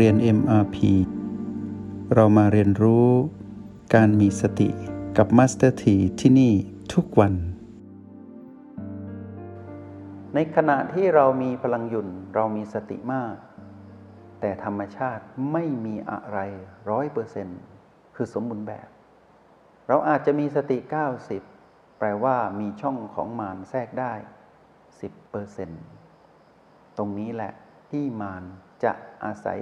เรียน MRP เรามาเรียนรู้การมีสติกับ Master T ที่ที่นี่ทุกวัน ในขณะที่เรามีพลังหยุนเรามีสติมาก แต่ธรรมชาติไม่มีอะไรร้อยเปอร์เซ็นต์คือสมบูรณ์แบบ เราอาจจะมีสติ 90 แปลว่ามีช่องของมารแทรกได้ 10เปอร์เซ็นต์ตรงนี้แหละที่มาร จะอาศัย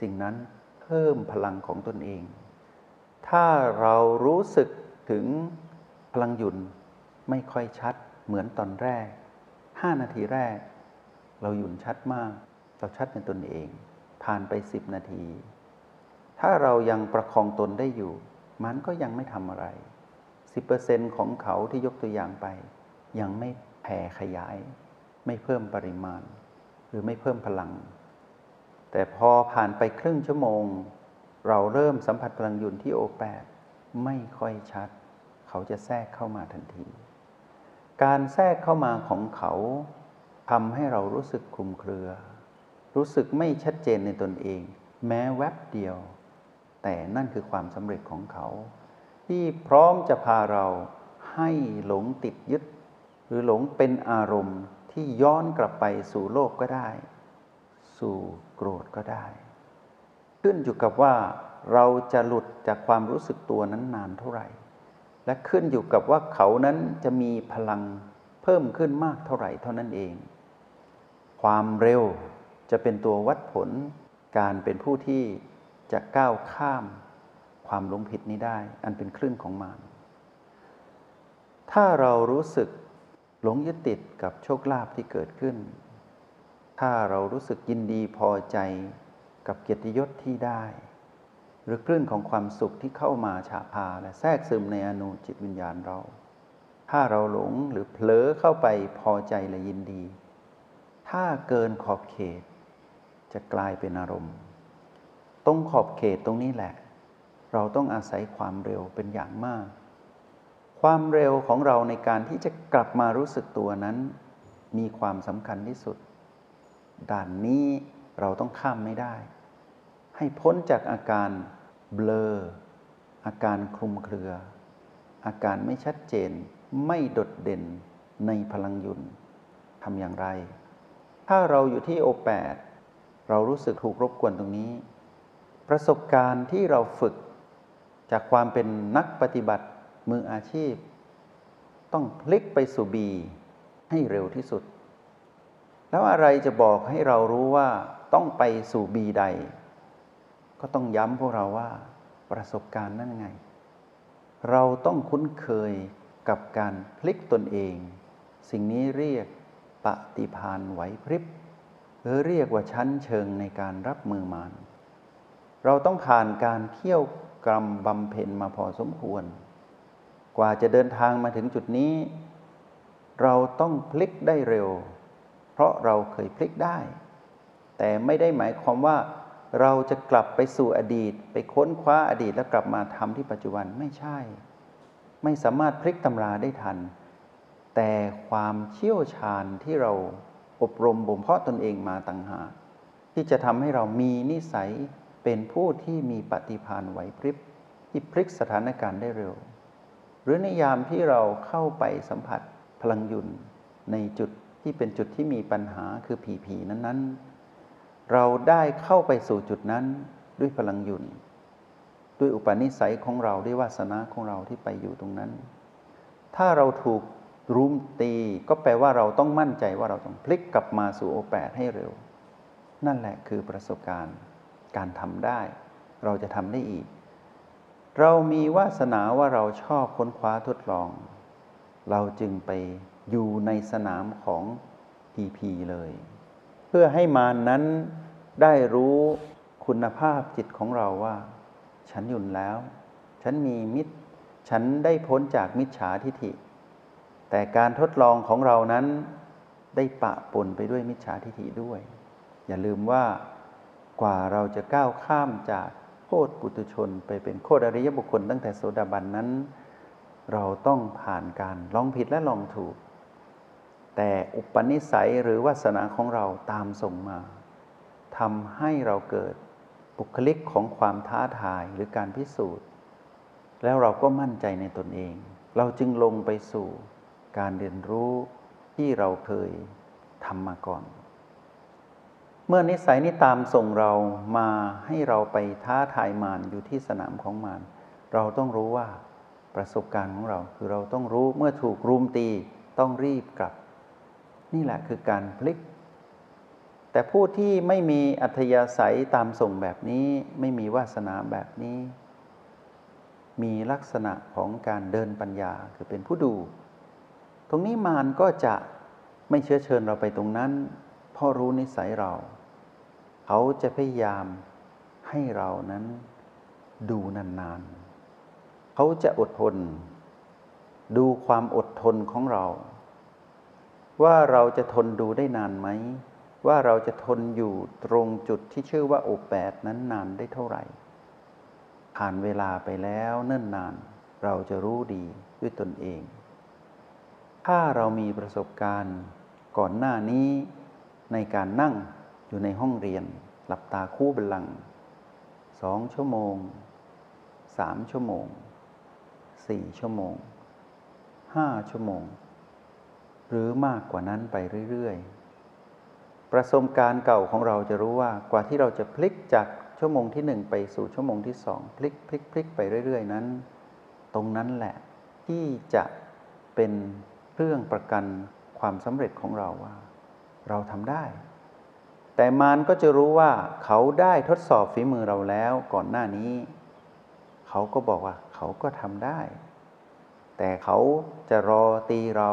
สิ่งนั้นเพิ่มพลังของตนเอง ถ้าเรารู้สึกถึงพลังหยุนไม่ค่อยชัดเหมือนตอนแรก 5 นาทีแรก เราหยุนชัดมาก เราชัดในตนเองผ่านไป 10 นาที ถ้าเรายังประคองตนได้อยู่ มันก็ยังไม่ทำอะไร 10%ของเขาที่ยกตัวอย่างไป ยังไม่แผ่ขยาย ไม่เพิ่มปริมาณ หรือไม่เพิ่มพลัง แต่พอผ่านไปครึ่งชั่วโมง เราเริ่มสัมผัสพลังยุนที่โอแปดไม่ค่อยชัด เขาจะแทรกเข้ามาทันที การแทรกเข้ามาของเขาทำให้เรารู้สึกคลุมเครือ รู้สึกไม่ชัดเจนในตนเอง แม้แวบเดียว แต่นั่นคือความสำเร็จของเขา ที่พร้อมจะพาเราให้หลงติดยึด หรือหลงเป็นอารมณ์ที่ย้อนกลับไปสู่โลกก็ได้ สู่โกรธก็ได้ ขึ้นอยู่กับว่าเราจะหลุดจากความรู้สึกตัวนั้นนานเท่าไหร่ และขึ้นอยู่กับว่าเขานั้นจะมีพลังเพิ่มขึ้นมากเท่าไหร่เท่านั้นเอง ความเร็วจะเป็นตัววัดผลการเป็นผู้ที่จะก้าวข้ามความหลงผิดนี้ได้ อันเป็นคลื่นของมารถ้าเรารู้สึกหลงยึดติดกับโชคลาภที่เกิดขึ้น ถ้าเรารู้สึกยินดีพอใจกับเกียรติยศที่ได้ หรือคลื่นของความสุขที่เข้ามาฉาพาและแทรกซึมในอนุจิตวิญญาณเรา ถ้าเราหลงหรือเผลอเข้าไปพอใจและยินดี ถ้าเกินขอบเขต จะกลายเป็นอารมณ์ ตรงขอบเขตตรงนี้แหละ เราต้องอาศัยความเร็วเป็นอย่างมาก ความเร็วของเราในการที่จะกลับมารู้สึกตัวนั้น มีความสำคัญที่สุด ด่านนี้เราต้องข้ามไม่ได้ ให้พ้นจากอาการเบลอ อาการคลุมเครือ อาการไม่ชัดเจน ไม่โดดเด่นในพลังยุนทำอย่างไร ถ้าเราอยู่ที่โอแปดเรารู้สึกถูกรบกวนตรงนี้ ประสบการณ์ที่เราฝึกจากความเป็นนักปฏิบัติมืออาชีพ ต้องพลิกไปสู่บีให้เร็วที่สุด แล้วอะไรจะบอกให้เรารู้ว่าต้องไปสู่บีใด ก็ต้องย้ำพวกเราว่าประสบการณ์นั่นไง เราต้องคุ้นเคยกับการพลิกตนเอง สิ่งนี้เรียกปฏิพานไหวพริบหรือเรียกว่าชั้นเชิงในการรับมือมานเราต้องผ่านการเคี่ยวกรรมบำเพ็ญมาพอสมควร กว่าจะเดินทางมาถึงจุดนี้ เราต้องพลิกได้เร็ว เพราะเราเคยพลิกได้ แต่ไม่ได้หมายความว่าเราจะกลับไปสู่อดีต ไปค้นคว้าอดีตแล้วกลับมาทำที่ปัจจุบันไม่ใช่ ไม่สามารถพลิกตำราได้ทัน แต่ความเชี่ยวชาญที่เราอบรมบ่มเพาะตนเองมาต่างหากที่จะทำให้เรามีนิสัยเป็นผู้ที่มีปฏิภาณไหวพริบที่พลิกสถานการณ์ได้เร็ว หรือในยามที่เราเข้าไปสัมผัสพลังยุนในจุด ที่เป็นจุดที่มีปัญหาคือผีผีนั้นๆ เราได้เข้าไปสู่จุดนั้นด้วยพลังยุนด้วยอุปนิสัยของเราด้วยวาสนาของเราที่ไปอยู่ตรงนั้น ถ้าเราถูกรุมตีก็แปลว่าเราต้องมั่นใจว่าเราต้องพลิกกลับมาสู่โอแปดให้เร็ว นั่นแหละคือประสบการณ์ การทำได้ เราจะทำได้อีก เรามีวาสนาว่าเราชอบค้นคว้าทดลอง เราจึงไป อยู่ในสนามของ PP เลย เพื่อให้มานนั้นได้รู้คุณภาพจิตของเราว่า ฉันหยุนแล้ว ฉันมีมิตร ฉันได้พ้นจากมิจฉาทิฐิ แต่การทดลองของเรานั้นได้ปะปนไปด้วยมิจฉาทิฐิด้วย อย่าลืมว่ากว่าเราจะก้าวข้ามจากโคตรปุตุชนไปเป็นโคตรอริยบุคคลตั้งแต่โสดาบันนั้น เราต้องผ่านการลองผิดและลองถูก แต่อุปนิสัยหรือวาสนาของเราตามส่งมาทำให้เราเกิดบุคลิกของความท้าทายหรือการพิสูจน์ แล้วเราก็มั่นใจในตนเอง เราจึงลงไปสู่การเรียนรู้ที่เราเคยทำมาก่อน เมื่อนิสัยนี้ตามส่งเรามาให้เราไปท้าทายมารอยู่ที่สนามของมารเราต้องรู้ว่าประสบการณ์ของเรา คือเราต้องรู้เมื่อถูกรุมตีต้องรีบกลับ นี่แหละคือการพลิก แต่ผู้ที่ไม่มีอัธยาศัยตามส่งแบบนี้ ไม่มีวาสนาแบบนี้ มีลักษณะของการเดินปัญญาคือเป็นผู้ดู ตรงนี้มารก็จะไม่เชื้อเชิญเราไปตรงนั้นเพราะรู้นิสัยเรา เขาจะพยายามให้เรานั้นดูนานๆ เขาจะอดทน ดูความอดทนของเรา ว่าเราจะทนดูได้นานไหม ว่าเราจะทนอยู่ตรงจุดที่ชื่อว่าโอแปดนั้นนานได้เท่าไหร่ ผ่านเวลาไปแล้วเนิ่นนาน เราจะรู้ดีด้วยตนเอง ถ้าเรามีประสบการณ์ก่อนหน้านี้ในการนั่งอยู่ในห้องเรียน หลับตาคู่บัลลังสองชั่วโมงสามชั่วโมงสี่ชั่วโมงห้าชั่วโมง หรือมากกว่านั้นไปเรื่อยๆ ประสบการณ์เก่าของเราจะรู้ว่ากว่าที่เราจะพลิกจากชั่วโมงที่หนึ่งไปสู่ชั่วโมงที่สองพลิกพลิกพลิกไปเรื่อย ๆ นั้น ตรงนั้นแหละที่จะเป็นเรื่องประกันความสำเร็จของเราว่า เราทำได้ แต่มารก็จะรู้ว่าเขาได้ทดสอบฝีมือเราแล้วก่อนหน้านี้ เขาก็บอกว่าเขาก็ทำได้ แต่เขาจะรอตีเรา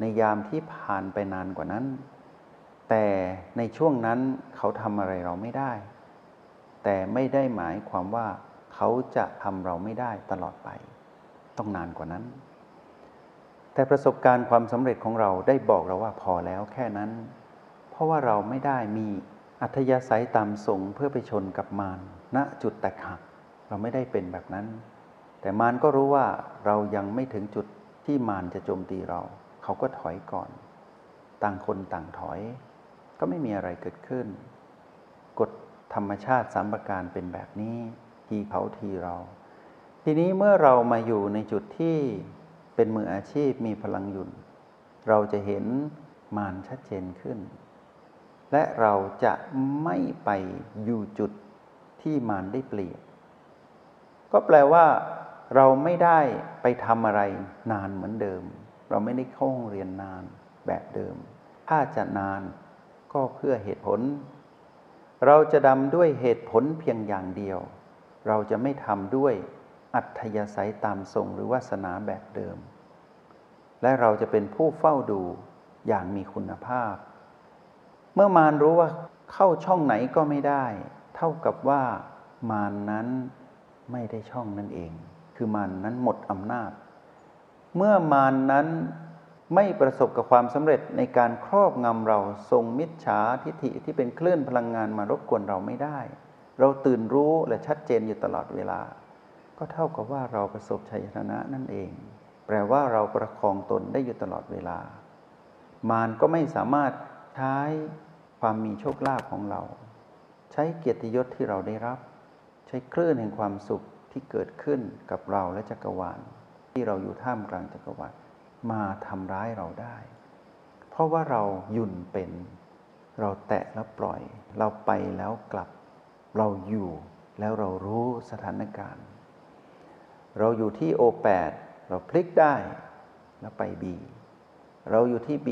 ในยามที่ผ่านไปนานกว่านั้น แต่ในช่วงนั้นเขาทำอะไรเราไม่ได้ แต่ไม่ได้หมายความว่าเขาจะทำเราไม่ได้ตลอดไป ต้องนานกว่านั้น แต่ประสบการณ์ความสำเร็จของเราได้บอกเราว่าพอแล้วแค่นั้น เพราะว่าเราไม่ได้มีอัธยาศัยตามส่งเพื่อไปชนกับมารณจุดแตกหักเราไม่ได้เป็นแบบนั้น แต่มารก็รู้ว่าเรายังไม่ถึงจุดที่มารจะโจมตีเรา เขาก็ถอยก่อน ต่างคนต่างถอย ก็ไม่มีอะไรเกิดขึ้น กฎธรรมชาติสามประการเป็นแบบนี้ทีเขาทีเรา ทีนี้เมื่อเรามาอยู่ในจุดที่เป็นมืออาชีพมีพลังหยุนเราจะเห็นมารชัดเจนขึ้น และเราจะไม่ไปอยู่จุดที่มารได้เปลี่ยนก็แปลว่าเราไม่ได้ไปทำอะไรนานเหมือนเดิม เราไม่ได้เข้าห้องเรียนนานแบบเดิม ถ้าจะนานก็เพื่อเหตุผล เราจะดำด้วยเหตุผลเพียงอย่างเดียว เราจะไม่ทำด้วยอัธยาศัยตามทรงหรือวาสนาแบบเดิม และเราจะเป็นผู้เฝ้าดูอย่างมีคุณภาพ เมื่อมารรู้ว่าเข้าช่องไหนก็ไม่ได้ เท่ากับว่ามารนนั้นไม่ได้ช่องนั่นเอง คือมารนนั้นหมดอำนาจ เมื่อมารนนั้นไม่ประสบกับความสำเร็จในการครอบงำเราทรงมิจฉาทิฐิที่เป็นคลื่นพลังงานมารบกวนเราไม่ได้ เราตื่นรู้และชัดเจนอยู่ตลอดเวลา ก็เท่ากับว่าเราประสบชัยชนะนั่นเอง แปลว่าเราประคองตนได้อยู่ตลอดเวลา มารก็ไม่สามารถใช้ความมีโชคลาภของเรา ใช้เกียรติยศที่เราได้รับ ใช้คลื่นแห่งความสุขที่เกิดขึ้นกับเราและจักรวาล ที่เราอยู่ท่ามกลางจักรวาลมาทำร้ายเราได้ เพราะว่าเราหยุ่นเป็น เราแตะแล้วปล่อย เราไปแล้วกลับ เราอยู่แล้วเรารู้สถานการณ์ เราอยู่ที่ O8 เราพลิกได้แล้วไป B เราอยู่ที่ B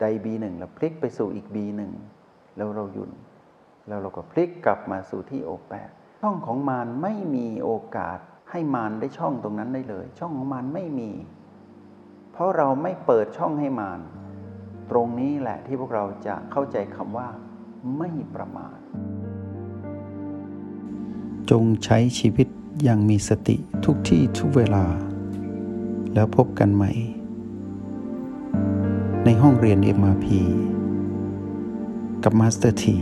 ใด B1 เราพลิกไปสู่อีก B1 แล้วเราหยุดแล้วเราก็พลิกกลับมาสู่ที่ O8 ช่องของมารไม่มีโอกาส ให้มารได้ช่องตรงนั้นได้เลย ช่องของมารไม่มี เพราะเราไม่เปิดช่องให้มารตรงนี้แหละที่พวกเราจะเข้าใจคำว่า ไม่ประมาทจงใช้ชีวิตอย่างมีสติทุกที่ทุกเวลา แล้วพบกันใหม่ ในห้องเรียน MRP กับ Master ที